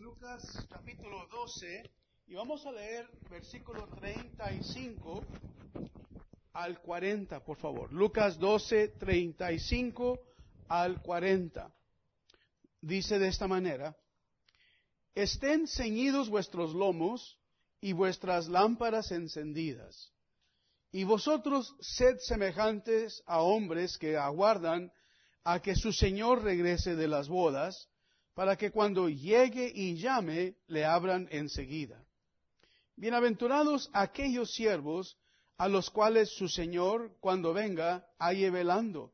Lucas capítulo 12 y vamos a leer versículo 35 al 40, por favor. Lucas 12, 35 al 40. Dice de esta manera, estén ceñidos vuestros lomos y vuestras lámparas encendidas. Y vosotros sed semejantes a hombres que aguardan a que su Señor regrese de las bodas, para que cuando llegue y llame, le abran enseguida. Bienaventurados aquellos siervos a los cuales su Señor, cuando venga, halle velando.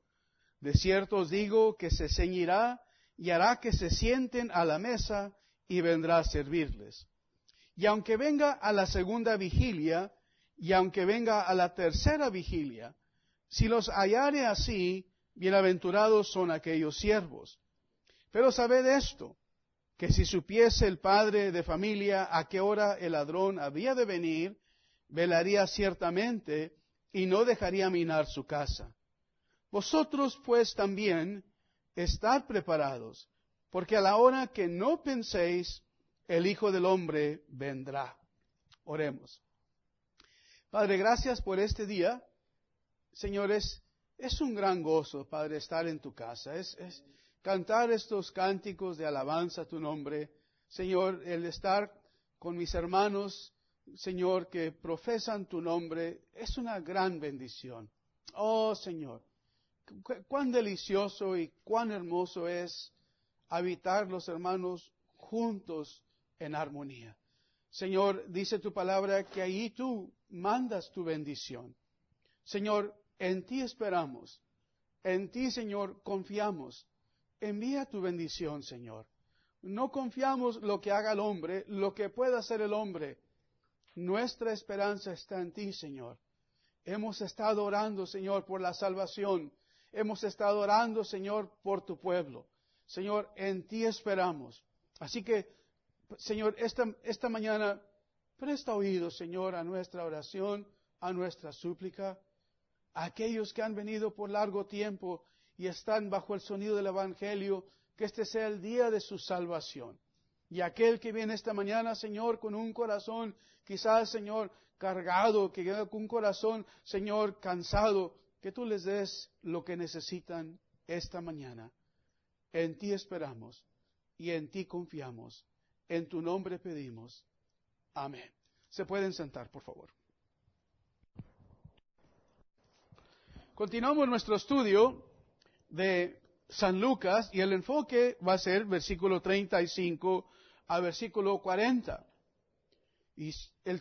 De cierto os digo que se ceñirá y hará que se sienten a la mesa y vendrá a servirles. Y aunque venga a la segunda vigilia, y aunque venga a la tercera vigilia, si los hallare así, bienaventurados son aquellos siervos. Pero sabed esto, que si supiese el padre de familia a qué hora el ladrón había de venir, velaría ciertamente y no dejaría minar su casa. Vosotros pues también estad preparados, porque a la hora que no penséis, el Hijo del Hombre vendrá. Oremos. Padre, gracias por este día. Señores, es un gran gozo, Padre, estar en tu casa. Es, cantar estos cánticos de alabanza a tu nombre. Señor, el estar con mis hermanos, Señor, que profesan tu nombre, es una gran bendición. Oh, Señor, cuán delicioso y cuán hermoso es habitar los hermanos juntos en armonía. Señor, dice tu palabra que ahí tú mandas tu bendición. Señor, en ti esperamos. En ti, Señor, confiamos. Envía tu bendición, Señor. No confiamos lo que haga el hombre, lo que pueda hacer el hombre. Nuestra esperanza está en ti, Señor. Hemos estado orando, Señor, por la salvación. Hemos estado orando, Señor, por tu pueblo. Señor, en ti esperamos. Así que, Señor, esta, esta mañana presta oído, Señor, a nuestra oración, a nuestra súplica aquellos que han venido por largo tiempo y están bajo el sonido del Evangelio, que este sea el día de su salvación. Y aquel que viene esta mañana, Señor, con un corazón, quizás, Señor, cargado, que viene con un corazón, Señor, cansado, que tú les des lo que necesitan esta mañana. En ti esperamos y en ti confiamos. En tu nombre pedimos. Amén. Se pueden sentar, por favor. Continuamos nuestro estudio de San Lucas y el enfoque va a ser versículo 35 a versículo 40. Y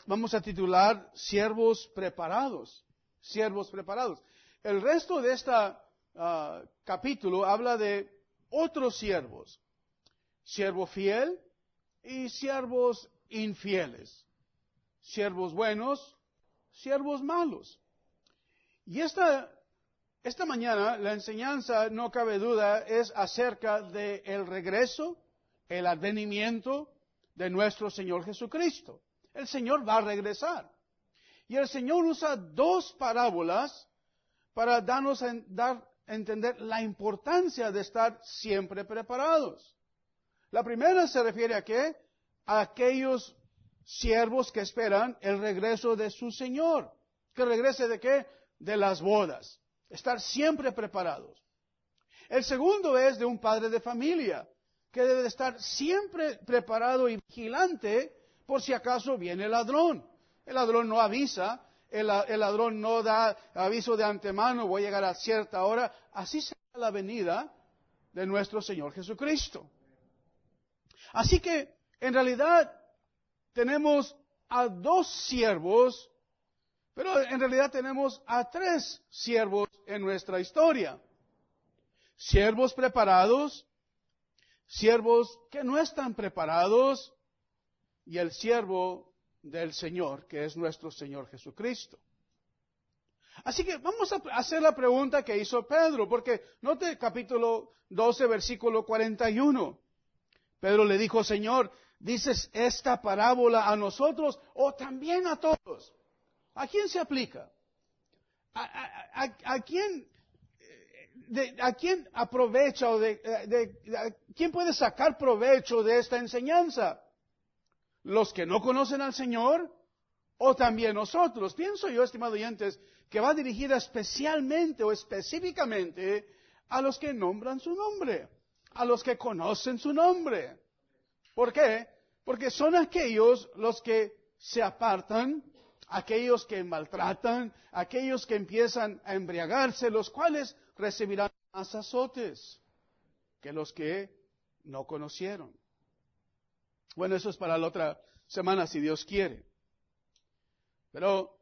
vamos a titular Siervos preparados. Siervos preparados. El resto de este capítulo habla de otros siervos. Siervo fiel y siervos infieles. Siervos buenos, siervos malos. Y esta esta mañana la enseñanza, no cabe duda, es acerca del regreso, el advenimiento de nuestro Señor Jesucristo. El Señor va a regresar. Y el Señor usa dos parábolas para darnos a, a entender la importancia de estar siempre preparados. La primera se refiere a qué? A aquellos siervos que esperan el regreso de su Señor. ¿Que regrese de qué? De las bodas. Estar siempre preparados. El segundo es de un padre de familia, que debe estar siempre preparado y vigilante por si acaso viene el ladrón. El ladrón no avisa, el, ladrón no da aviso de antemano, voy a llegar a cierta hora. Así será la venida de nuestro Señor Jesucristo. Así que, en realidad, tenemos a dos siervos pero en realidad tenemos a tres siervos en nuestra historia. Siervos preparados, siervos que no están preparados y el siervo del Señor, que es nuestro Señor Jesucristo. Así que vamos a hacer la pregunta que hizo Pedro, porque note capítulo 12, versículo 41. Pedro le dijo, Señor, ¿dices esta parábola a nosotros o también a todos? ¿A quién se aplica? ¿A, quién? de, ¿a quién aprovecha o de, de, quién puede sacar provecho de esta enseñanza? ¿Los que no conocen al Señor o también nosotros? Pienso yo, estimados oyentes, que va dirigida especialmente o específicamente a los que nombran su nombre, a los que conocen su nombre. ¿Por qué? Porque son aquellos los que se apartan, aquellos que maltratan, aquellos que empiezan a embriagarse, los cuales recibirán más azotes que los que no conocieron. Bueno, eso es para la otra semana, si Dios quiere. Pero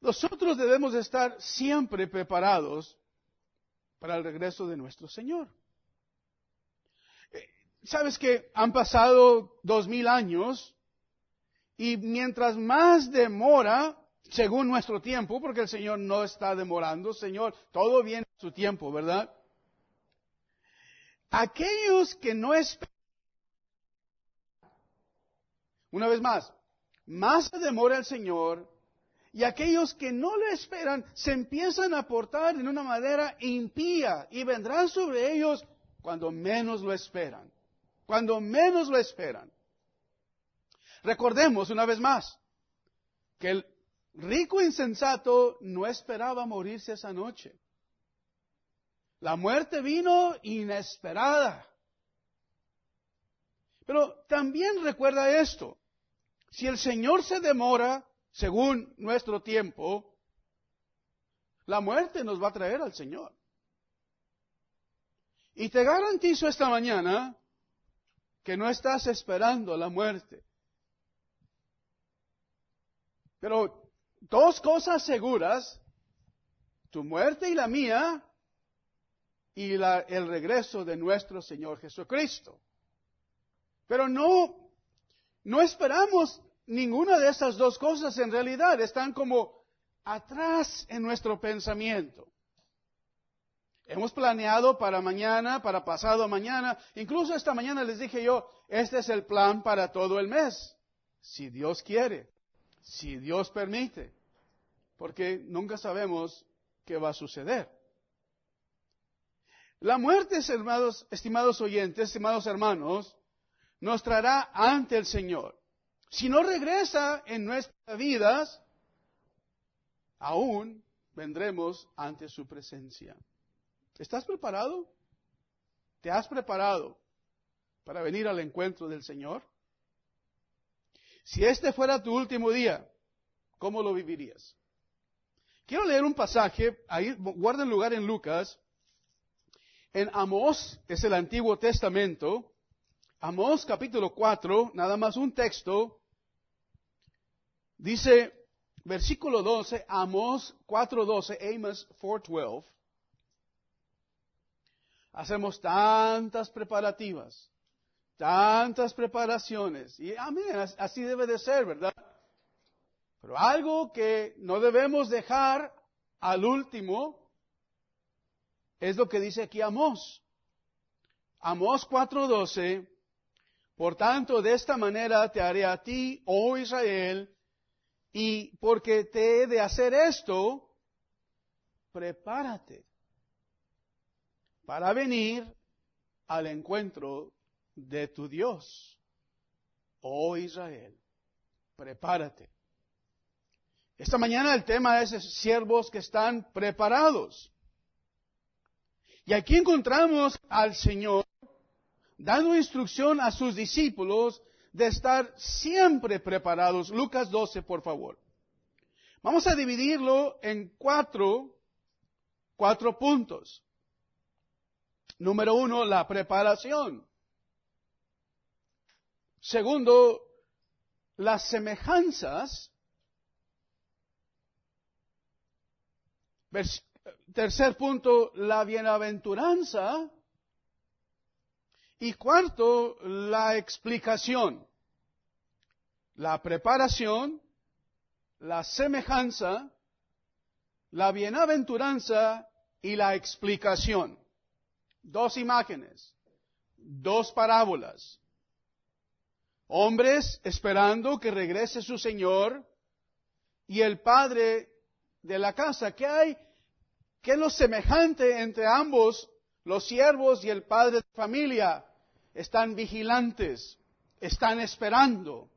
nosotros debemos estar siempre preparados para el regreso de nuestro Señor. Eh, Sabes que han pasado dos mil años y mientras más demora, según nuestro tiempo, porque el Señor no está demorando, Señor, todo viene a su tiempo, ¿verdad? Aquellos que no esperan, una vez más, más se demora el Señor, y aquellos que no le esperan se empiezan a portar en una manera impía y vendrán sobre ellos cuando menos lo esperan. Cuando menos lo esperan. Recordemos una vez más que el rico insensato no esperaba morirse esa noche. La muerte vino inesperada. Pero también recuerda esto. Si el Señor se demora, según nuestro tiempo, la muerte nos va a traer al Señor. Y te garantizo esta mañana que no estás esperando la muerte. Pero dos cosas seguras, tu muerte y la mía, y el regreso de nuestro Señor Jesucristo. Pero no, no esperamos ninguna de esas dos cosas en realidad están como atrás en nuestro pensamiento. Hemos planeado para mañana, para pasado mañana. Incluso esta mañana les dije yo, este es el plan para todo el mes. Si Dios quiere, si Dios permite. Porque nunca sabemos qué va a suceder. La muerte, estimados oyentes, estimados hermanos, nos traerá ante el Señor. Si no regresa en nuestras vidas, aún vendremos ante su presencia. ¿Estás preparado? ¿Te has preparado para venir al encuentro del Señor? Si este fuera tu último día, ¿cómo lo vivirías? Quiero leer un pasaje, ahí guarden lugar en Lucas, en Amós, es el Antiguo Testamento, Amós capítulo 4, nada más un texto, dice, versículo 12, Amós 4.12, Amos 4.12, hacemos tantas preparativas, tantas preparaciones, y amén, así debe de ser, ¿verdad? Pero algo que no debemos dejar al último es lo que dice aquí Amós. Amós 4:12, por tanto, de esta manera te haré a ti, oh Israel, y porque te he de hacer esto, prepárate para venir al encuentro de tu Dios, oh Israel. Prepárate. Esta mañana el tema es siervos que están preparados. Y aquí encontramos al Señor dando instrucción a sus discípulos de estar siempre preparados. Lucas 12, por favor. Vamos a dividirlo en cuatro, cuatro puntos. Número uno, la preparación. Segundo, las semejanzas. Tercer punto, la bienaventuranza. Y cuarto, la explicación. La preparación, la semejanza, la bienaventuranza y la explicación. Dos imágenes, dos parábolas. Hombres esperando que regrese su Señor y el padre de la casa. ¿Qué hay, ¿Qué es lo semejante entre ambos, los siervos y el padre de familia? Están vigilantes, están esperando.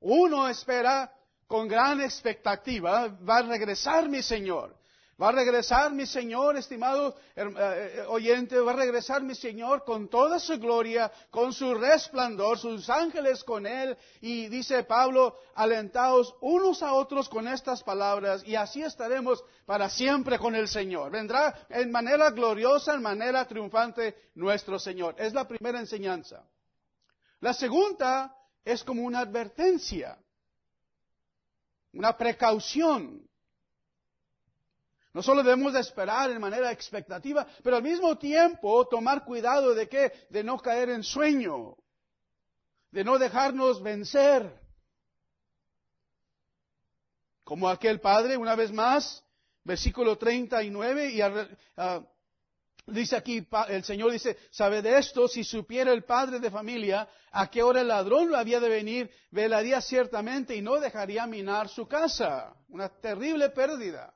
Uno espera con gran expectativa, va a regresar mi Señor. Va a regresar mi Señor, estimado eh, eh, oyente, va a regresar mi Señor con toda su gloria, con su resplandor, sus ángeles con Él. Y dice Pablo, alentaos unos a otros con estas palabras y así estaremos para siempre con el Señor. Vendrá en manera gloriosa, en manera triunfante nuestro Señor. Es la primera enseñanza. La segunda es como una advertencia, una precaución. No solo debemos de esperar en manera expectativa, pero al mismo tiempo tomar cuidado de que, de no caer en sueño, de no dejarnos vencer. Como aquel padre, una vez más, versículo 39, y uh, dice aquí, el Señor dice, sabe de esto, si supiera el padre de familia a qué hora el ladrón había de venir, velaría ciertamente y no dejaría minar su casa. Una terrible pérdida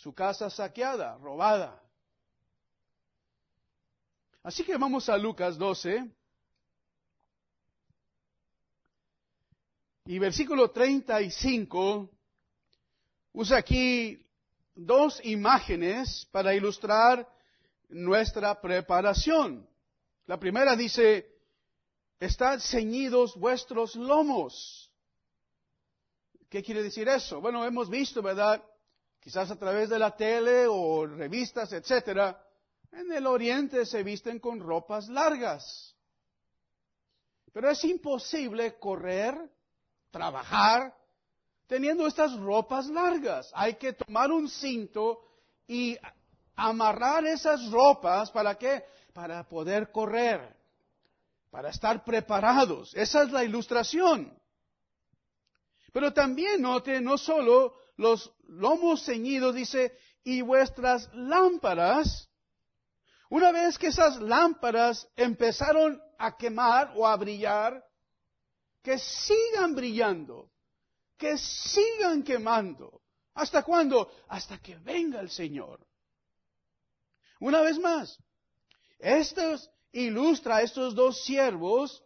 su casa saqueada, robada. Así que vamos a Lucas 12 y versículo 35 usa aquí dos imágenes para ilustrar nuestra preparación. La primera dice, estad ceñidos vuestros lomos. ¿Qué quiere decir eso? Bueno, hemos visto, ¿verdad? Quizás a través de la tele o revistas, etcétera, en el oriente se visten con ropas largas. Pero es imposible correr, trabajar, teniendo estas ropas largas. Hay que tomar un cinto y amarrar esas ropas para qué? Para poder correr, para estar preparados. Esa es la ilustración. Pero también note, no solo los lomos ceñidos, dice, y vuestras lámparas, una vez que esas lámparas empezaron a quemar o a brillar, que sigan brillando, que sigan quemando. ¿Hasta cuándo? Hasta que venga el Señor. Una vez más, esto ilustra a estos dos siervos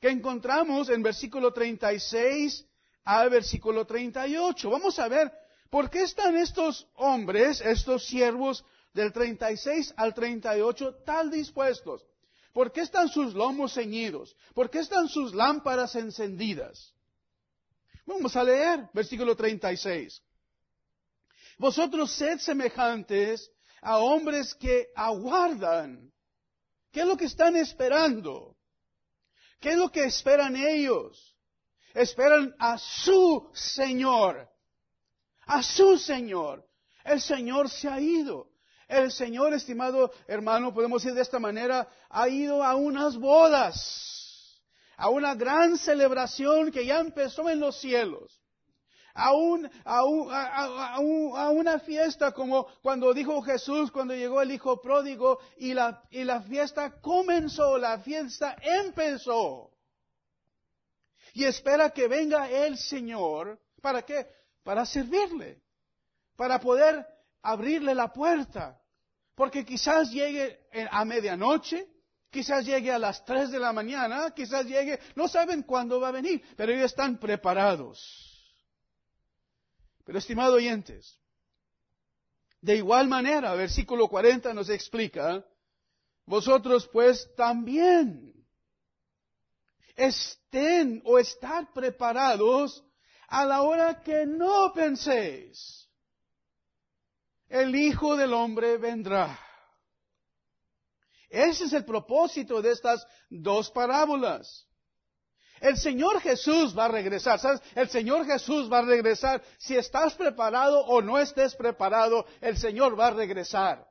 que encontramos en versículo 36 al versículo 38. Vamos a ver por qué están estos hombres, estos siervos del 36 al 38 tal dispuestos. ¿Por qué están sus lomos ceñidos? ¿Por qué están sus lámparas encendidas? Vamos a leer versículo 36. Vosotros sed semejantes a hombres que aguardan. ¿Qué es lo que están esperando? ¿Qué es lo que esperan ellos? Esperan a su Señor. A su Señor. El Señor se ha ido. El Señor, estimado hermano, podemos decir de esta manera, ha ido a unas bodas, a una gran celebración que ya empezó en los cielos. A, a, una fiesta como cuando dijo Jesús, cuando llegó el Hijo pródigo y la, y la fiesta comenzó, la fiesta empezó y espera que venga el Señor. ¿Para qué? Para servirle, para poder abrirle la puerta. Porque quizás llegue a medianoche, quizás llegue a las tres de la mañana, quizás llegue, no saben cuándo va a venir, pero ellos están preparados. Pero estimados oyentes, de igual manera, versículo 40 nos explica, vosotros pues también estén o estar preparados a la hora que no penséis. El Hijo del Hombre vendrá. Ese es el propósito de estas dos parábolas. El Señor Jesús va a regresar. ¿Sabes? El Señor Jesús va a regresar. Si estás preparado o no estés preparado, el Señor va a regresar.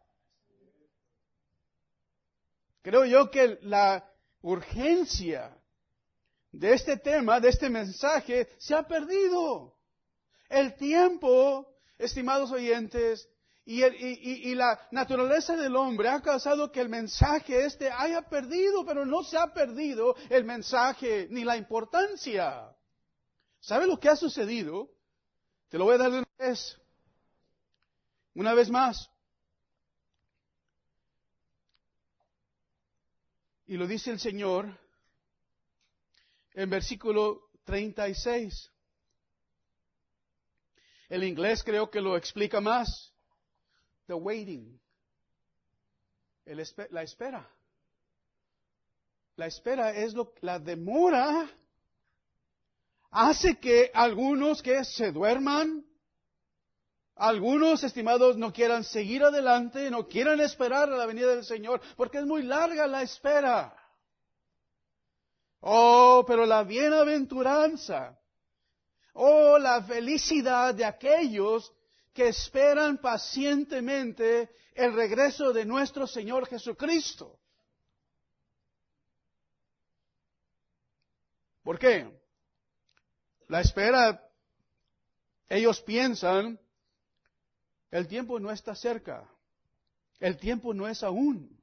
Creo yo que la urgencia de este tema, de este mensaje, se ha perdido. El tiempo, estimados oyentes, y, la naturaleza del hombre ha causado que el mensaje este haya perdido, pero no se ha perdido el mensaje ni la importancia. ¿Sabe lo que ha sucedido? Te lo voy a dar de una vez. Una vez más. Y lo dice el Señor en versículo 36. El inglés creo que lo explica más. The waiting. la espera. La espera es lo, la demora hace que algunos que se duerman, algunos estimados no quieran seguir adelante, no quieran esperar a la venida del Señor, porque es muy larga la espera. Oh, pero la bienaventuranza, oh, la felicidad de aquellos que esperan pacientemente el regreso de nuestro Señor Jesucristo. ¿Por qué? La espera, ellos piensan, el tiempo no está cerca, el tiempo no es aún.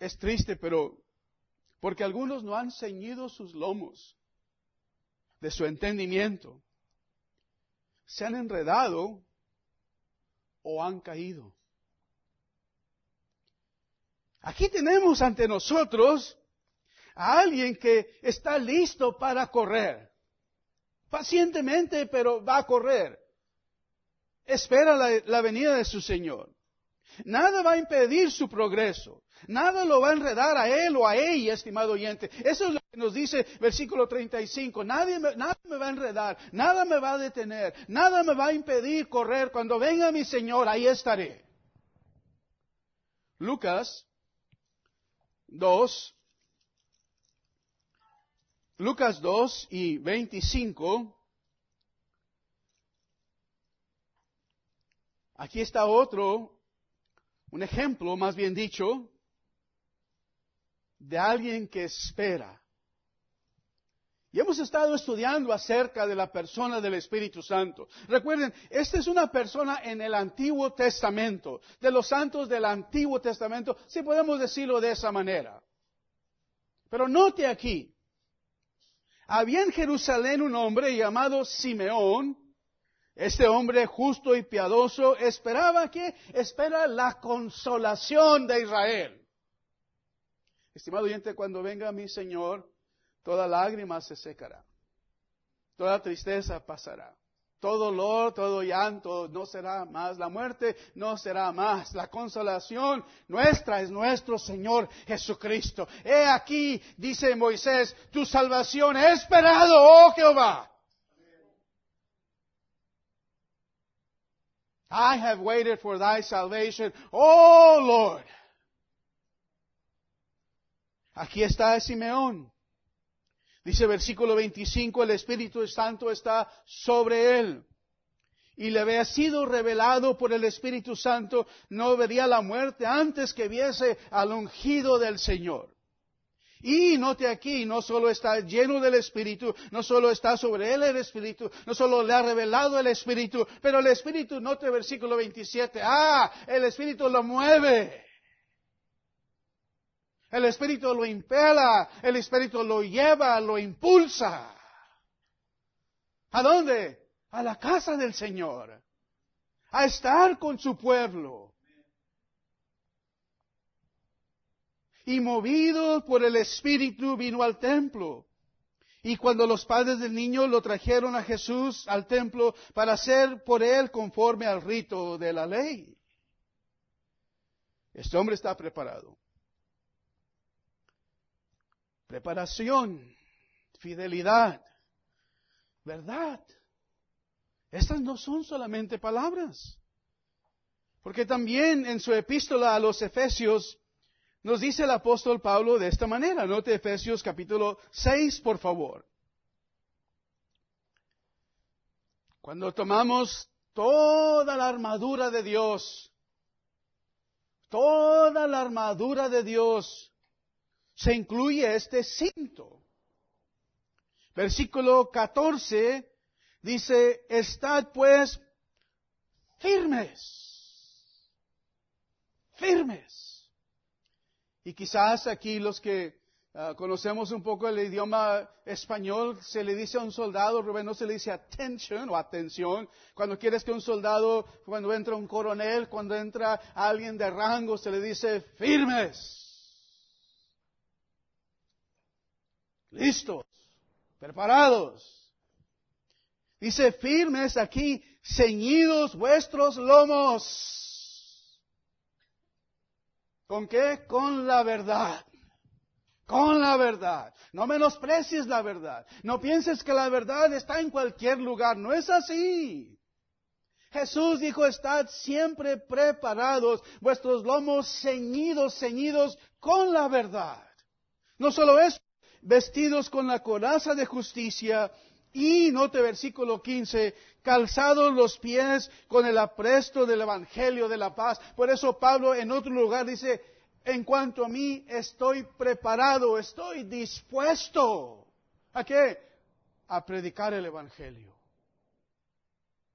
Es triste, pero porque algunos no han ceñido sus lomos de su entendimiento, se han enredado o han caído. Aquí tenemos ante nosotros a alguien que está listo para correr. Pacientemente, pero va a correr. Espera la, venida de su Señor. Nada va a impedir su progreso. Nada lo va a enredar a él o a ella, estimado oyente. Eso es lo que nos dice versículo 35. Nadie me, nada me va a enredar, nada me va a detener, nada me va a impedir correr. Cuando venga mi Señor, ahí estaré. Lucas 2, Lucas 2 y 25. Aquí está otro, un ejemplo, más bien dicho, de alguien que espera. Y hemos estado estudiando acerca de la persona del Espíritu Santo. Recuerden, esta es una persona en el Antiguo Testamento, de los santos del Antiguo Testamento, si podemos decirlo de esa manera. Pero note aquí, había en Jerusalén un hombre llamado Simeón. Este hombre justo y piadoso esperaba que espera la consolación de Israel. Estimado oyente, cuando venga mi Señor, toda lágrima se secará. Toda tristeza pasará. Todo dolor, todo llanto no será más. La muerte no será más. La consolación nuestra es nuestro Señor Jesucristo. He aquí, dice Moisés, tu salvación he esperado, oh Jehová. I have waited for thy salvation, oh Lord. Aquí está Simeón. Dice versículo 25, el Espíritu Santo está sobre él. Y le había sido revelado por el Espíritu Santo, no vería la muerte antes que viese al ungido del Señor. Y note aquí, no solo está lleno del Espíritu, no solo está sobre él el Espíritu, no solo le ha revelado el Espíritu, pero el Espíritu, note versículo 27, ah, el Espíritu lo mueve. El Espíritu lo impela, el Espíritu lo lleva, lo impulsa. ¿A dónde? A la casa del Señor. A estar con su pueblo. Y movido por el Espíritu vino al templo. Y cuando los padres del niño lo trajeron a Jesús al templo para hacer por él conforme al rito de la ley. Este hombre está preparado preparación, fidelidad, verdad. Estas no son solamente palabras. Porque también en su epístola a los Efesios nos dice el apóstol Pablo de esta manera. Note Efesios capítulo 6, por favor. Cuando tomamos toda la armadura de Dios, toda la armadura de Dios, se incluye este cinto. Versículo 14 dice, estad pues firmes, firmes. Y quizás aquí los que Ah, conocemos un poco el idioma español, se le dice a un soldado, Rubén, no se le dice attention o atención. Cuando quieres que un soldado, cuando entra un coronel, cuando entra alguien de rango, se le dice firmes. Listos, preparados. Dice firmes aquí, ceñidos vuestros lomos. ¿Con qué? Con la verdad. Con la verdad. No menosprecies la verdad. No pienses que la verdad está en cualquier lugar. No es así. Jesús dijo, estad siempre preparados, vuestros lomos ceñidos, ceñidos con la verdad. No solo eso, vestidos con la coraza de justicia y, note versículo 15, calzados los pies con el apresto del Evangelio de la paz. Por eso Pablo en otro lugar dice, en cuanto a mí estoy preparado, estoy dispuesto. ¿A qué? A predicar el Evangelio.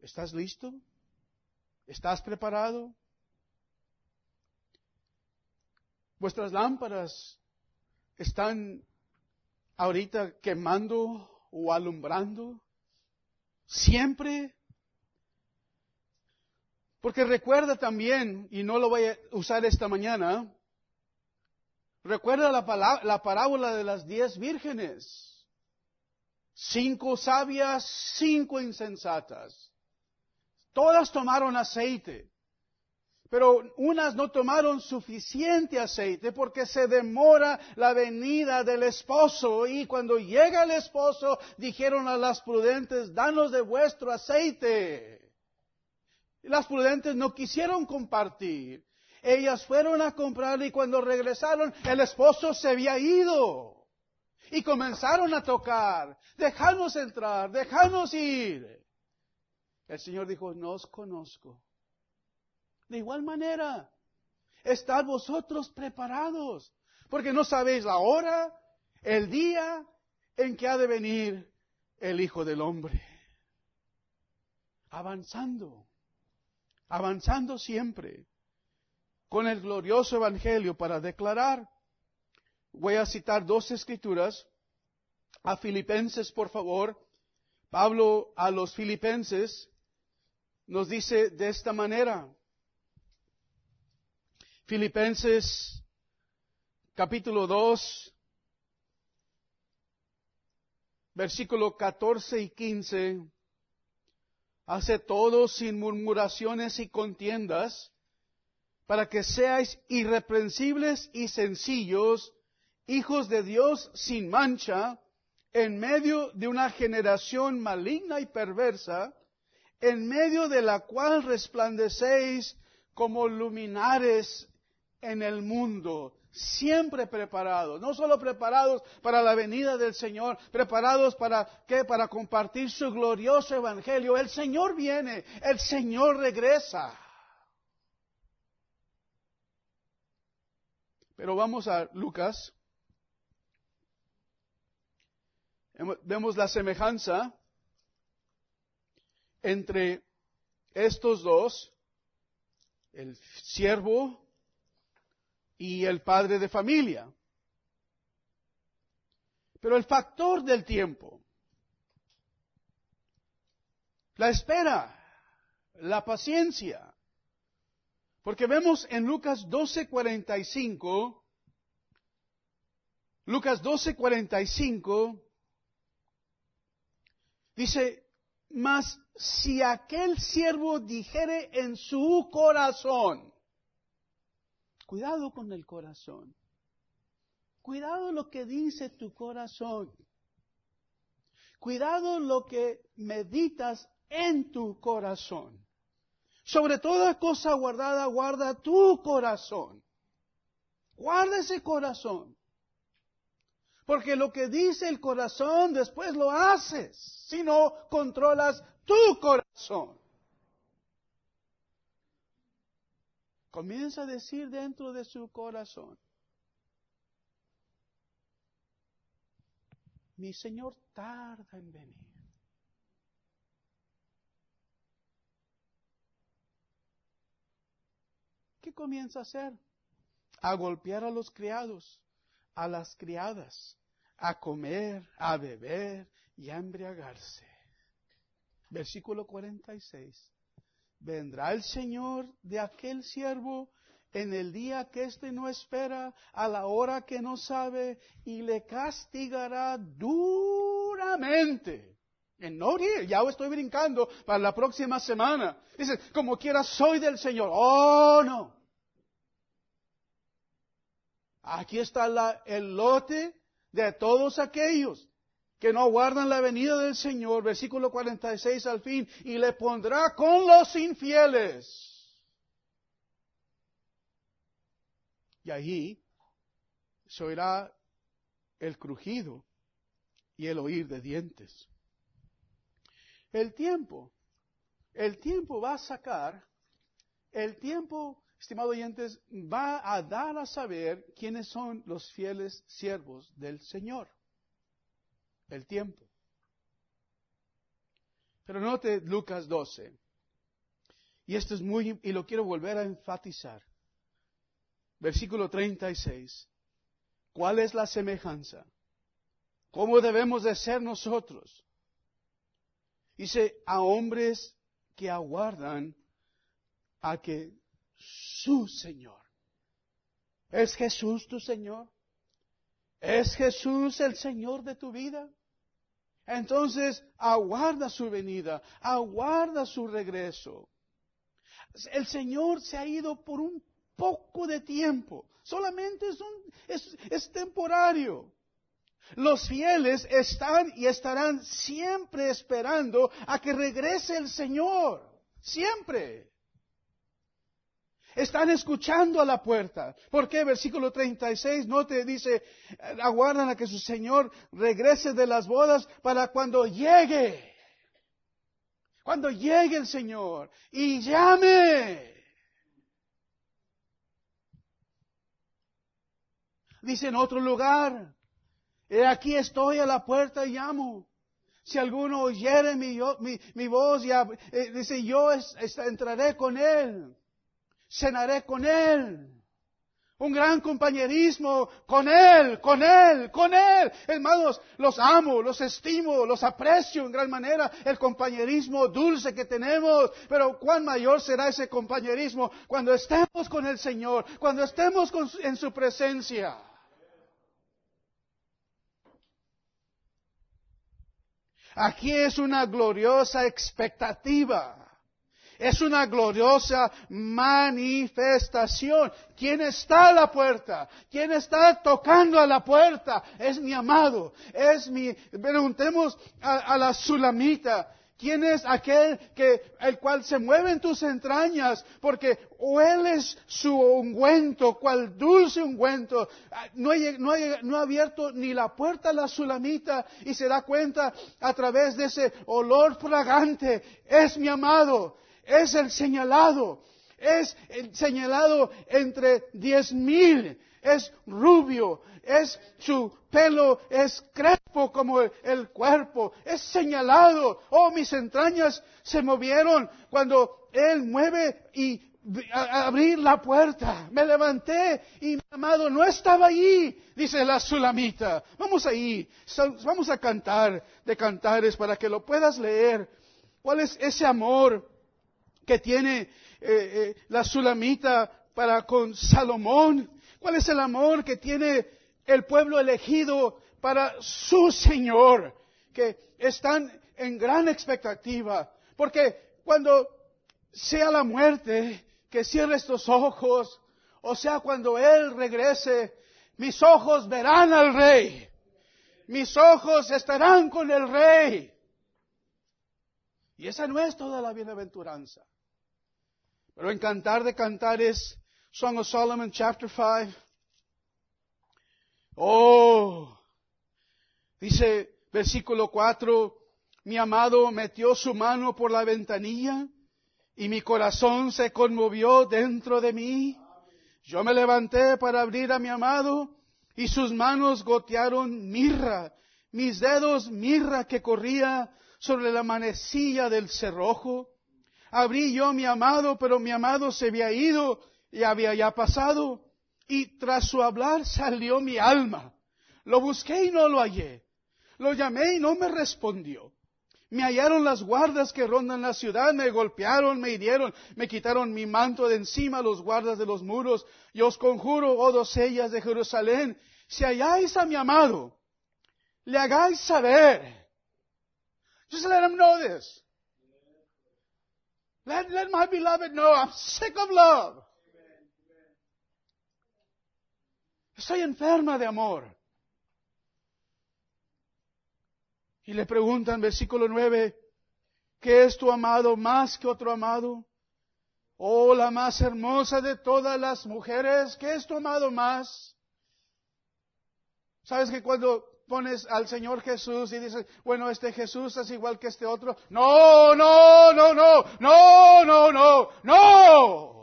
¿Estás listo? ¿Estás preparado? Vuestras lámparas están ahorita quemando o alumbrando? Siempre. Porque recuerda también, y no lo voy a usar esta mañana, recuerda la, la parábola de las diez vírgenes. Cinco sabias, cinco insensatas. Todas tomaron aceite. Pero unas no tomaron suficiente aceite porque se demora la venida del esposo y cuando llega el esposo dijeron a las prudentes, danos de vuestro aceite. Las prudentes no quisieron compartir. Ellas fueron a comprar y cuando regresaron el esposo se había ido. Y comenzaron a tocar, déjanos entrar, déjanos ir. El Señor dijo, no os conozco de igual manera, estad vosotros preparados, porque no sabéis la hora, el día en que ha de venir el Hijo del Hombre. Avanzando, avanzando siempre con el glorioso Evangelio para declarar. Voy a citar dos escrituras. A Filipenses, por favor. Pablo a los Filipenses nos dice de esta manera. Filipenses capítulo 2, versículo 14 y 15, hace todo sin murmuraciones y contiendas, para que seáis irreprensibles y sencillos, hijos de Dios sin mancha, en medio de una generación maligna y perversa, en medio de la cual resplandecéis como luminares en el mundo, siempre preparados, no solo preparados para la venida del Señor, preparados para qué, para compartir su glorioso evangelio. El Señor viene, el Señor regresa. Pero vamos a Lucas. Vemos la semejanza entre estos dos, el siervo y el padre de familia. Pero el factor del tiempo, la espera, la paciencia, porque vemos en Lucas 12:45, Lucas 12:45, dice, mas si aquel siervo dijere en su corazón, Cuidado con el corazón. Cuidado lo que dice tu corazón. Cuidado lo que meditas en tu corazón. Sobre toda cosa guardada, guarda tu corazón. Guarda ese corazón. Porque lo que dice el corazón después lo haces. Si no, controlas tu corazón. Comienza a decir dentro de su corazón, mi Señor tarda en venir. ¿Qué comienza a hacer? A golpear a los criados, a las criadas a comer, a beber y a embriagarse. Versículo 46. Vendrá el Señor de aquel siervo en el día que éste no espera, a la hora que no sabe, y le castigará duramente. En no ya estoy brincando para la próxima semana. Dice, como quiera soy del Señor. Oh, no. Aquí está la, el lote de todos aquellos que no aguardan la venida del Señor, versículo 46 al fin, y le pondrá con los infieles. Y allí se oirá el crujido y el oír de dientes. El tiempo, el tiempo va a sacar, el tiempo, estimados oyentes, va a dar a saber quiénes son los fieles siervos del Señor. El tiempo. Pero note Lucas 12. Y esto es muy, y lo quiero volver a enfatizar. Versículo 36. ¿Cuál es la semejanza? ¿Cómo debemos de ser nosotros? Dice, a hombres que aguardan a que su Señor. ¿Es Jesús tu Señor? ¿Es Jesús el Señor de tu vida? Entonces, aguarda su venida, aguarda su regreso. El Señor se ha ido por un poco de tiempo, solamente es, un, es, temporario. Los fieles están y estarán siempre esperando a que regrese el Señor. Siempre. Están escuchando a la puerta. ¿Por qué? Versículo 36 no te dice, aguardan a que su Señor regrese de las bodas para cuando llegue. Cuando llegue el Señor y llame. Dice en otro lugar, aquí estoy a la puerta y llamo. Si alguno oyere mi, mi, voz, y, eh, dice, yo entraré con él, cenaré con él. Un gran compañerismo con Él, con Él, con Él. Hermanos, los amo, los estimo, los aprecio en gran manera. El compañerismo dulce que tenemos. Pero cuán mayor será ese compañerismo cuando estemos con el Señor, cuando estemos en su presencia. Aquí es una gloriosa expectativa. Es una gloriosa manifestación. ¿Quién está a la puerta? ¿Quién está tocando a la puerta? Es mi amado. Es mi, preguntemos a, la sulamita. ¿Quién es aquel que, el cual se mueve en tus entrañas? Porque hueles su ungüento, cual dulce ungüento. Ah, no, ha, abierto ni la puerta a la sulamita y se da cuenta a través de ese olor fragante. Es mi amado, es el señalado, es el señalado entre diez mil es rubio, es su pelo es crespo como el cuerpo, es señalado. Oh, mis entrañas se movieron cuando él mueve y abrir la puerta. Me levanté y mi amado no estaba allí, dice la sulamita. Vamos ahí, vamos a cantar de cantares para que lo puedas leer. ¿Cuál es ese amor que tiene eh, eh, la sulamita para con Salomón? ¿Cuál es el amor que tiene el pueblo elegido para su Señor? Que están en gran expectativa. Porque cuando sea la muerte, que cierre estos ojos, o sea, cuando Él regrese, mis ojos verán al Rey. Mis ojos estarán con el Rey. Y esa no es toda la bienaventuranza. Pero en cantar de Song of Solomon, chapter 5. Oh, dice versículo 4, mi amado metió su mano por la ventanilla y mi corazón se conmovió dentro de mí. Yo me levanté para abrir a mi amado y sus manos gotearon mirra, mis dedos mirra que corría sobre la manecilla del cerrojo. Abrí yo mi amado, pero mi amado se había ido y había ya pasado. Y tras su hablar salió mi alma. Lo busqué y no lo hallé. Lo llamé y no me respondió. Me hallaron las guardas que rondan la ciudad, me golpearon, me hirieron, me quitaron mi manto de encima los guardas de los muros. Y os conjuro, oh doncellas de Jerusalén, si halláis a mi amado, le hagáis saber. Just let him know this. Let, let my beloved know I'm sick of love. Estoy enferma de amor. Y le preguntan, versículo 9, ¿qué es tu amado más que otro amado? Oh, la más hermosa de todas las mujeres, ¿qué es tu amado más? ¿Sabes que cuando pones al Señor Jesús y dices, bueno, este Jesús es igual que este otro? No, no, no, no, no, no, no, no.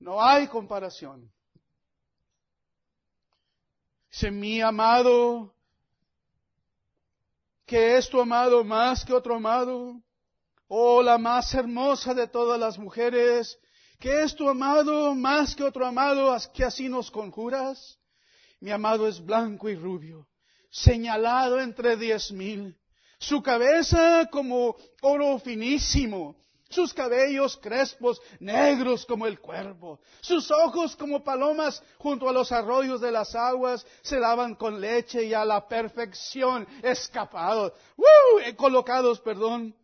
No hay comparación. Dice, mi amado, que es tu amado más que otro amado, oh la más hermosa de todas las mujeres, que es tu amado más que otro amado, que así nos conjuras. Mi amado es blanco y rubio, señalado entre diez mil, su cabeza como oro finísimo, sus cabellos crespos, negros como el cuervo, sus ojos como palomas junto a los arroyos de las aguas, se lavan con leche y a la perfección escapados, ¡uh! colocados, perdón,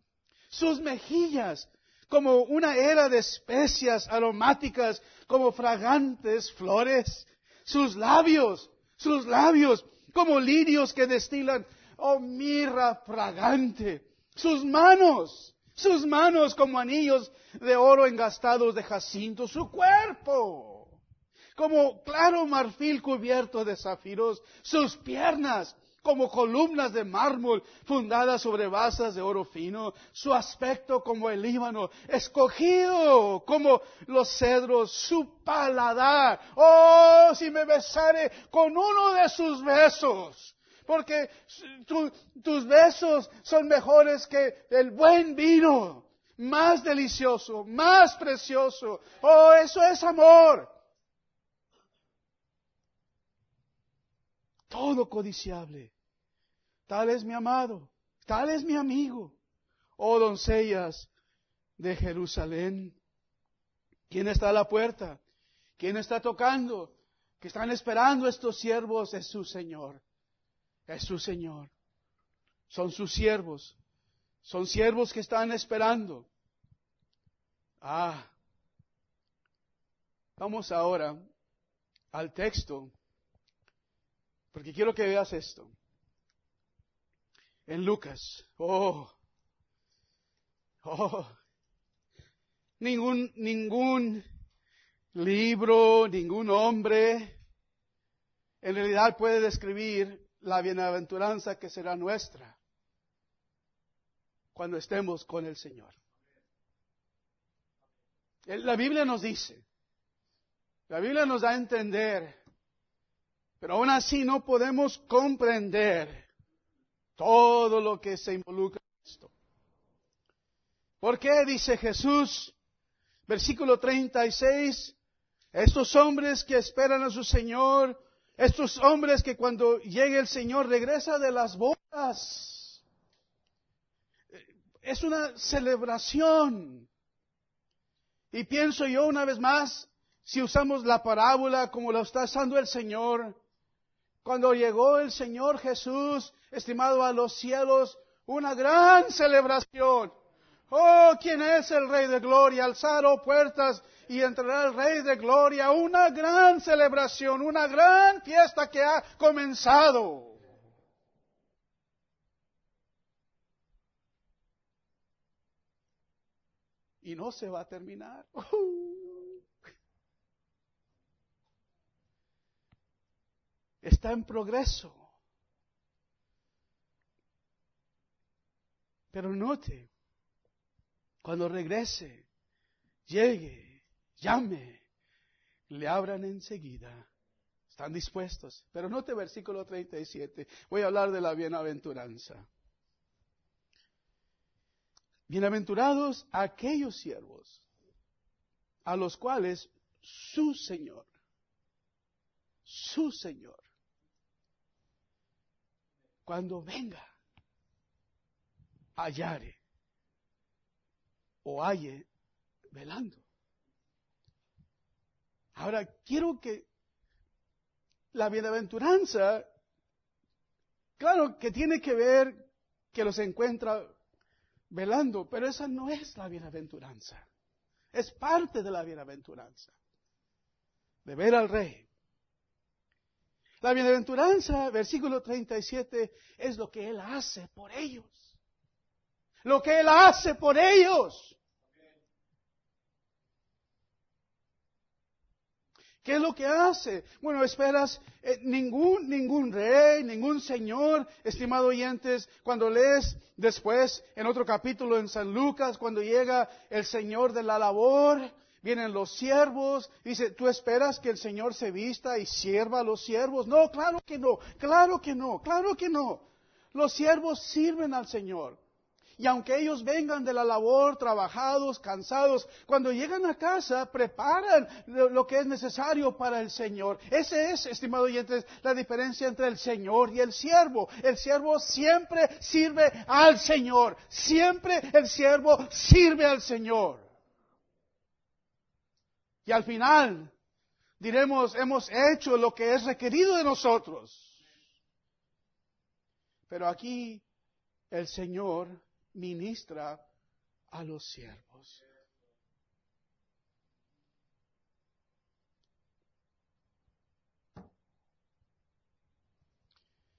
sus mejillas como una era de especias aromáticas, como fragantes flores, sus labios, sus labios como lirios que destilan, oh mirra fragante, sus manos, sus manos como anillos de oro engastados de jacinto, su cuerpo como claro marfil cubierto de zafiros, sus piernas como columnas de mármol fundadas sobre basas de oro fino, su aspecto como el Líbano, escogido como los cedros, su paladar, oh, si me besare con uno de sus besos, porque tus besos son mejores que el buen vino, más delicioso, más precioso. Oh, eso es amor. Todo codiciable. Tal es mi amado, tal es mi amigo. Oh doncellas de Jerusalén. ¿Quién está a la puerta? ¿Quién está tocando? Que están esperando estos siervos es su Señor es su Señor. Son sus siervos. Son siervos que están esperando. Ah. Vamos ahora al texto, porque quiero que veas esto. En Lucas. Oh. Oh. Ningún, ningún libro, ningún hombre en realidad puede describir la bienaventuranza que será nuestra cuando estemos con el Señor. La Biblia nos dice, la Biblia nos da a entender, pero aún así no podemos comprender todo lo que se involucra en esto. ¿Por qué? Dice Jesús, versículo 36, estos hombres que esperan a su Señor estos hombres que cuando llegue el Señor regresa de las bodas. Es una celebración. Y pienso yo una vez más, si usamos la parábola como lo está usando el Señor, cuando llegó el Señor Jesús, estimado a los cielos, una gran celebración. Oh, ¿quién es el Rey de Gloria? Alzaron puertas y entrará el Rey de Gloria. Una gran celebración, una gran fiesta que ha comenzado. Y no se va a terminar. Está en progreso. Pero note, cuando regrese, llegue, llame, le abran enseguida. Están dispuestos. Pero note versículo 37. Voy a hablar de la bienaventuranza. Bienaventurados aquellos siervos, a los cuales su Señor, su Señor, cuando venga, hallare o halle velando. Ahora, quiero que la bienaventuranza, claro que tiene que ver que los encuentra velando, pero esa no es la bienaventuranza. Es parte de la bienaventuranza. De ver al rey. La bienaventuranza, versículo 37, es lo que Él hace por ellos. Lo que Él hace por ellos. ¿Qué es lo que hace? Bueno, esperas eh, ningún, ningún rey, ningún señor, estimado oyentes, cuando lees después en otro capítulo en San Lucas, cuando llega el Señor de la labor, vienen los siervos, dice, ¿tú esperas que el Señor se vista y sirva a los siervos? No, claro que no, claro que no, claro que no. Los siervos sirven al Señor. Y aunque ellos vengan de la labor, trabajados, cansados, cuando llegan a casa preparan lo, que es necesario para el Señor. Ese es, estimado oyentes, la diferencia entre el Señor y el siervo. El siervo siempre sirve al Señor. Siempre el siervo sirve al Señor. Y al final diremos, hemos hecho lo que es requerido de nosotros. Pero aquí el Señor ministra a los siervos.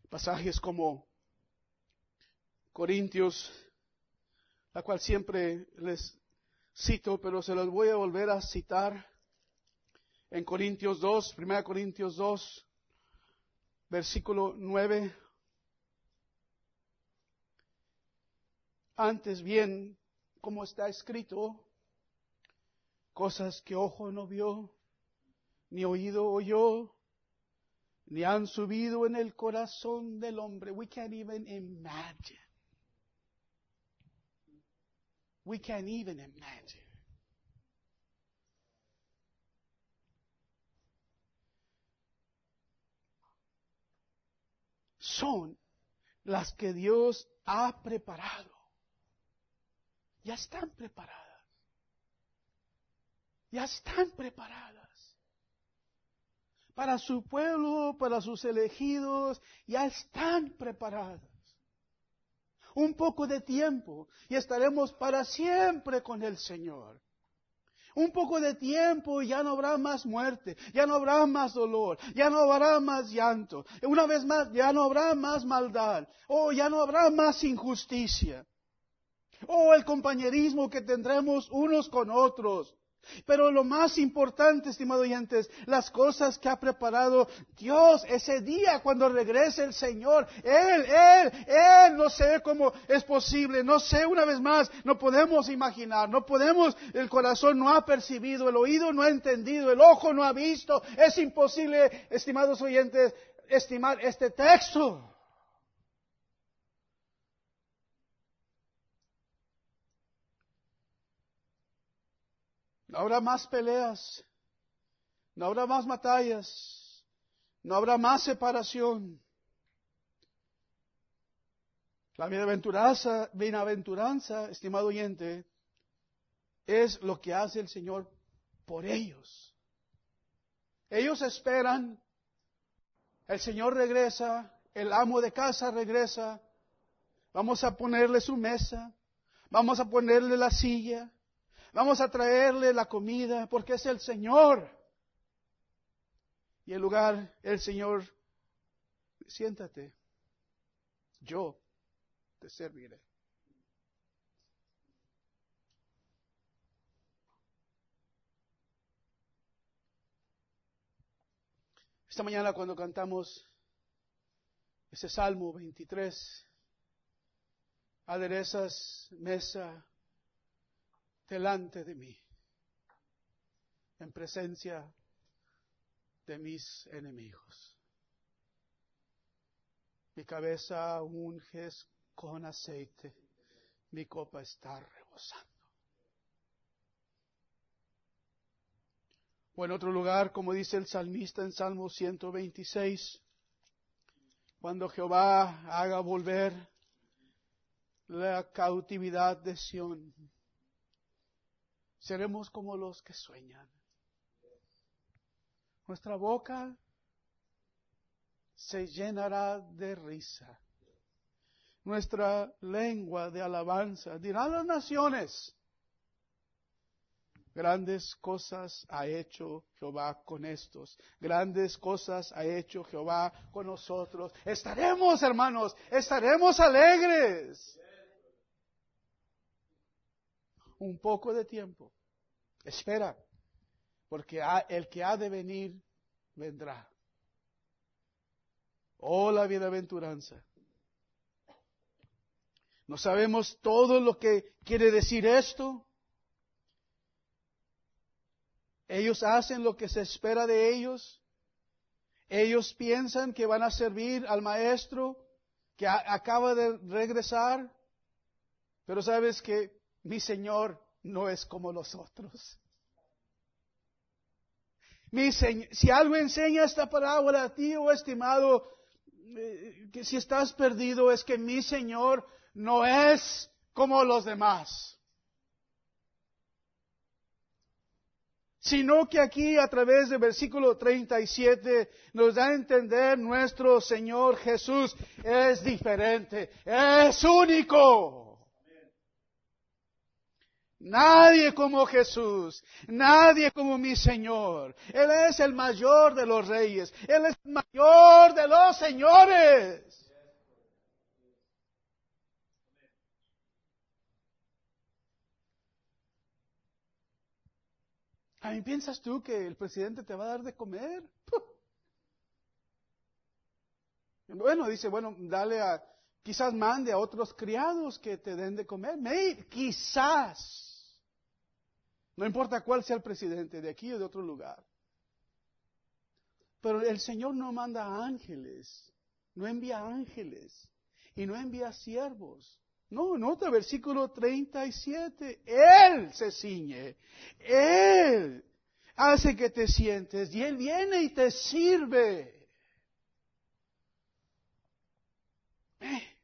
Pasajes como Corintios, la cual siempre les cito, pero se los voy a volver a citar en Corintios 2, 1 Corintios 2, versículo 9 Antes bien, como está escrito, cosas que ojo no vio, ni oído oyó, ni han subido en el corazón del hombre. We can't even imagine. We can't even imagine. Son las que Dios ha preparado ya están preparadas. Ya están preparadas. Para su pueblo, para sus elegidos, ya están preparadas. Un poco de tiempo y estaremos para siempre con el Señor. Un poco de tiempo y ya no habrá más muerte, ya no habrá más dolor, ya no habrá más llanto. Una vez más, ya no habrá más maldad, oh, ya no habrá más injusticia. Oh, el compañerismo que tendremos unos con otros. Pero lo más importante, estimados oyentes, las cosas que ha preparado Dios ese día cuando regrese el Señor. Él, Él, Él, no sé cómo es posible, no sé una vez más, no podemos imaginar, no podemos, el corazón no ha percibido, el oído no ha entendido, el ojo no ha visto. Es imposible, estimados oyentes, estimar este texto. No habrá más peleas, no habrá más batallas, no habrá más separación. La bienaventuranza, estimado oyente, es lo que hace el Señor por ellos. Ellos esperan, el Señor regresa, el amo de casa regresa, vamos a ponerle su mesa, vamos a ponerle la silla, Vamos a traerle la comida porque es el Señor. Y el lugar, el Señor, siéntate, yo te serviré. Esta mañana cuando cantamos ese Salmo 23, aderezas mesa delante de mí, en presencia de mis enemigos. Mi cabeza unges con aceite, mi copa está rebosando. O en otro lugar, como dice el salmista en Salmo 126, cuando Jehová haga volver la cautividad de Sión, seremos como los que sueñan. Nuestra boca se llenará de risa. Nuestra lengua de alabanza dirán las naciones. Grandes cosas ha hecho Jehová con estos. Grandes cosas ha hecho Jehová con nosotros. Estaremos, hermanos, estaremos alegres. Un poco de tiempo. Espera, porque el que ha de venir vendrá. Oh, la bienaventuranza. No sabemos todo lo que quiere decir esto. Ellos hacen lo que se espera de ellos. Ellos piensan que van a servir al maestro que acaba de regresar. Pero sabes que mi Señor no es como los otros. Mi si algo enseña esta parábola a ti, oh estimado, eh, que si estás perdido es que mi Señor no es como los demás. sino que aquí a través del versículo 37 nos da a entender nuestro Señor Jesús es diferente, es único. Nadie como Jesús, nadie como mi Señor. Él es el mayor de los reyes, Él es el mayor de los señores. ¿A mí piensas tú que el presidente te va a dar de comer? Bueno, dice, bueno, dale a, quizás mande a otros criados que te den de comer. quizás. No importa cuál sea el presidente, de aquí o de otro lugar. Pero el Señor no manda ángeles, no envía ángeles y no envía siervos. No, nota versículo 37. Él se ciñe. Él hace que te sientes y Él viene y te sirve. Eh.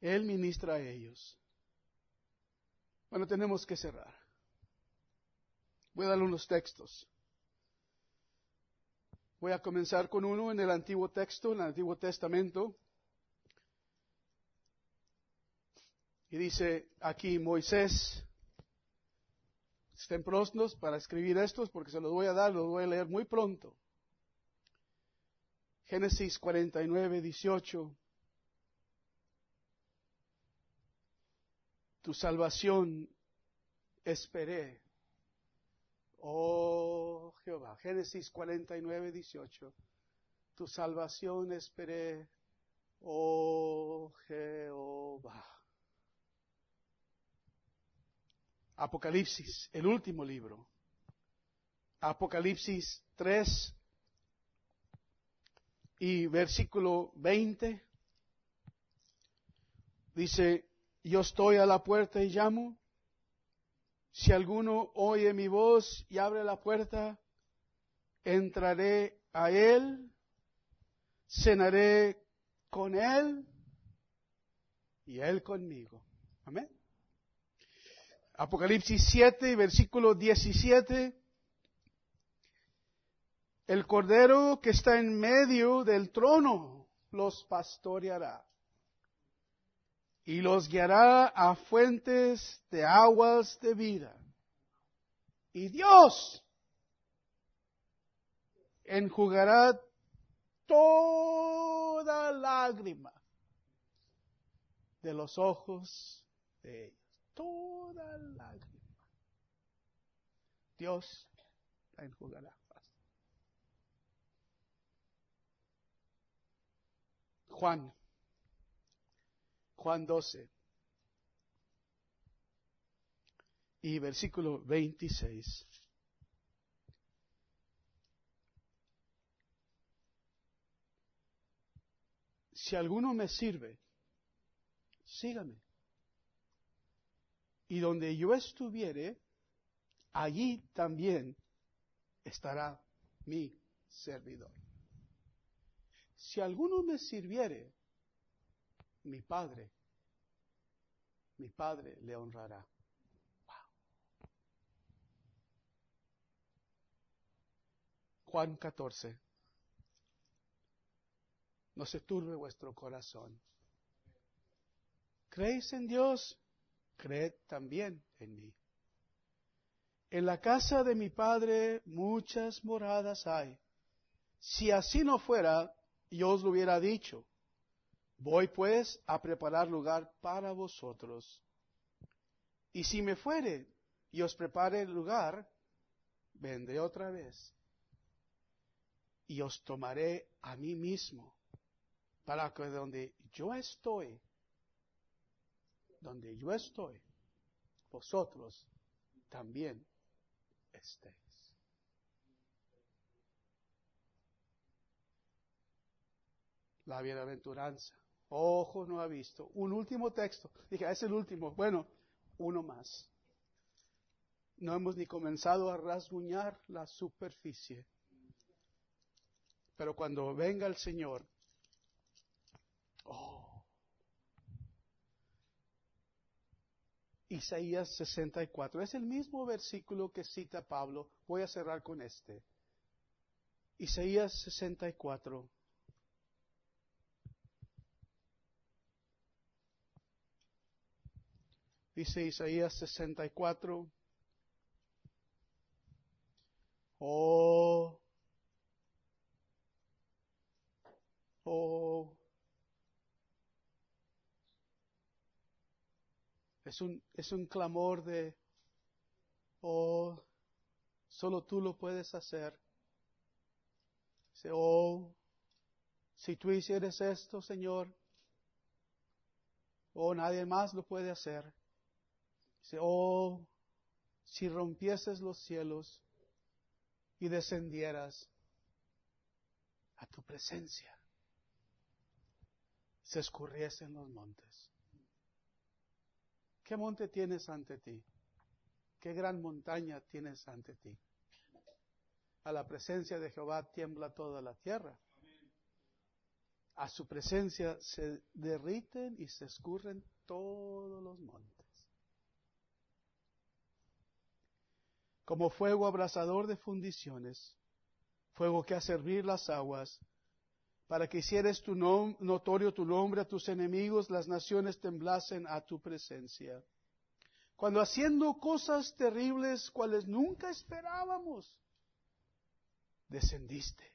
Él ministra a ellos. Bueno, tenemos que cerrar. Voy a darle unos textos. Voy a comenzar con uno en el Antiguo Texto, en el Antiguo Testamento. Y dice aquí Moisés, estén prostos para escribir estos porque se los voy a dar, los voy a leer muy pronto. Génesis 49, 18. Tu salvación esperé. Oh Jehová, Génesis 49, 18. Tu salvación esperé, oh Jehová. Apocalipsis, el último libro. Apocalipsis 3 y versículo 20. Dice, yo estoy a la puerta y llamo. Si alguno oye mi voz y abre la puerta, entraré a él, cenaré con él y él conmigo. Amén. Apocalipsis 7, versículo 17. El cordero que está en medio del trono los pastoreará y los guiará a fuentes de aguas de vida. Y Dios enjugará toda lágrima de los ojos de ellos. Toda lágrima. Dios la enjugará. Juan Juan 12 y versículo 26. Si alguno me sirve, sígame. Y donde yo estuviere, allí también estará mi servidor. Si alguno me sirviere, mi Padre, mi Padre le honrará. Juan 14. No se turbe vuestro corazón. ¿Creéis en Dios? Creed también en mí. En la casa de mi Padre muchas moradas hay. Si así no fuera, yo os lo hubiera dicho. Voy pues a preparar lugar para vosotros. Y si me fuere y os prepare el lugar, vendré otra vez y os tomaré a mí mismo, para que donde yo estoy, donde yo estoy, vosotros también estéis. La bienaventuranza. Ojo no ha visto. Un último texto. Dije, es el último. Bueno, uno más. No hemos ni comenzado a rasguñar la superficie pero cuando venga el Señor, oh, Isaías 64, es el mismo versículo que cita Pablo. Voy a cerrar con este. Isaías 64. Dice Isaías 64. Oh, Oh, es un, es un clamor de, oh, solo tú lo puedes hacer. Oh, si tú hicieras esto, Señor, oh, nadie más lo puede hacer. Dice, oh, si rompieses los cielos y descendieras a tu presencia se escurriesen los montes. ¿Qué monte tienes ante ti? ¿Qué gran montaña tienes ante ti? A la presencia de Jehová tiembla toda la tierra. A su presencia se derriten y se escurren todos los montes. Como fuego abrasador de fundiciones, fuego que hace hervir las aguas, para que hicieres tu notorio tu nombre a tus enemigos, las naciones temblasen a tu presencia. Cuando haciendo cosas terribles cuales nunca esperábamos, descendiste.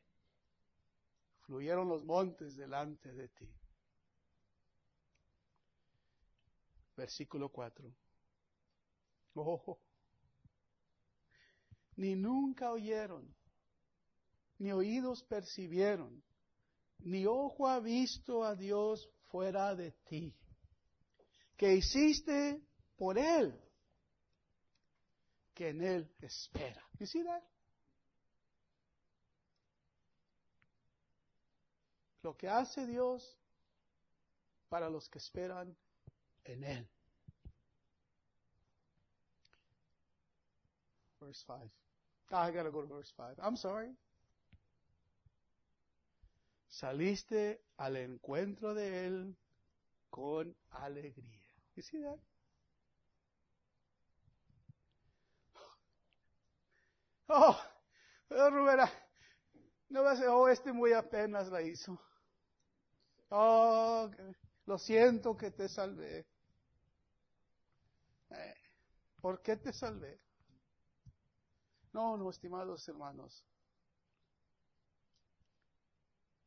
Fluyeron los montes delante de ti. Versículo 4. Oh, ni nunca oyeron, ni oídos percibieron ni ojo ha visto a Dios fuera de ti, que hiciste por Él, que en Él espera. You see Lo que hace Dios para los que esperan en Él. Verse 5. Ah, I gotta go to verse 5. I'm sorry. saliste al encuentro de Él con alegría. ¿Y si that? Oh, Rubera, no vas a, oh, este muy apenas la hizo. Oh, lo siento que te salvé. Eh, ¿Por qué te salvé? No, no, estimados hermanos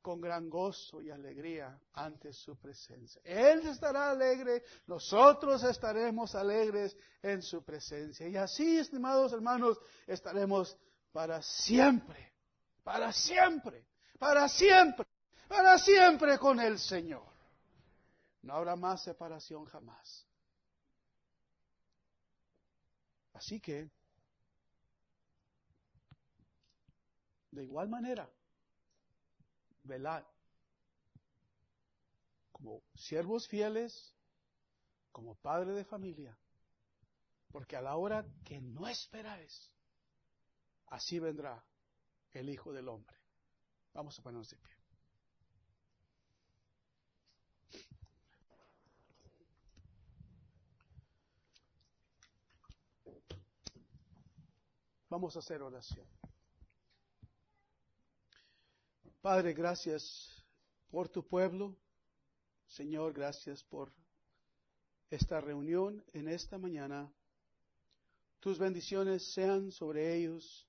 con gran gozo y alegría ante su presencia. Él estará alegre, nosotros estaremos alegres en su presencia. Y así, estimados hermanos, estaremos para siempre, para siempre, para siempre, para siempre con el Señor. No habrá más separación jamás. Así que, de igual manera, velad como siervos fieles, como padre de familia, porque a la hora que no esperáis, así vendrá el Hijo del Hombre. Vamos a ponernos de pie. Vamos a hacer oración. Padre, gracias por tu pueblo. Señor, gracias por esta reunión en esta mañana. Tus bendiciones sean sobre ellos.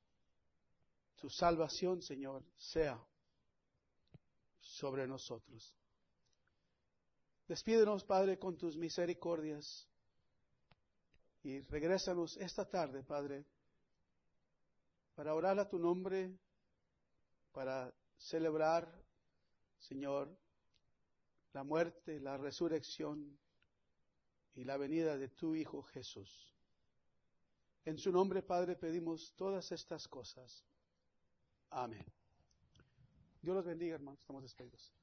Tu salvación, Señor, sea sobre nosotros. Despídenos, Padre, con tus misericordias y regrésanos esta tarde, Padre, para orar a tu nombre, para celebrar, Señor, la muerte, la resurrección y la venida de tu Hijo Jesús. En su nombre, Padre, pedimos todas estas cosas. Amén. Dios los bendiga, hermanos. Estamos despedidos.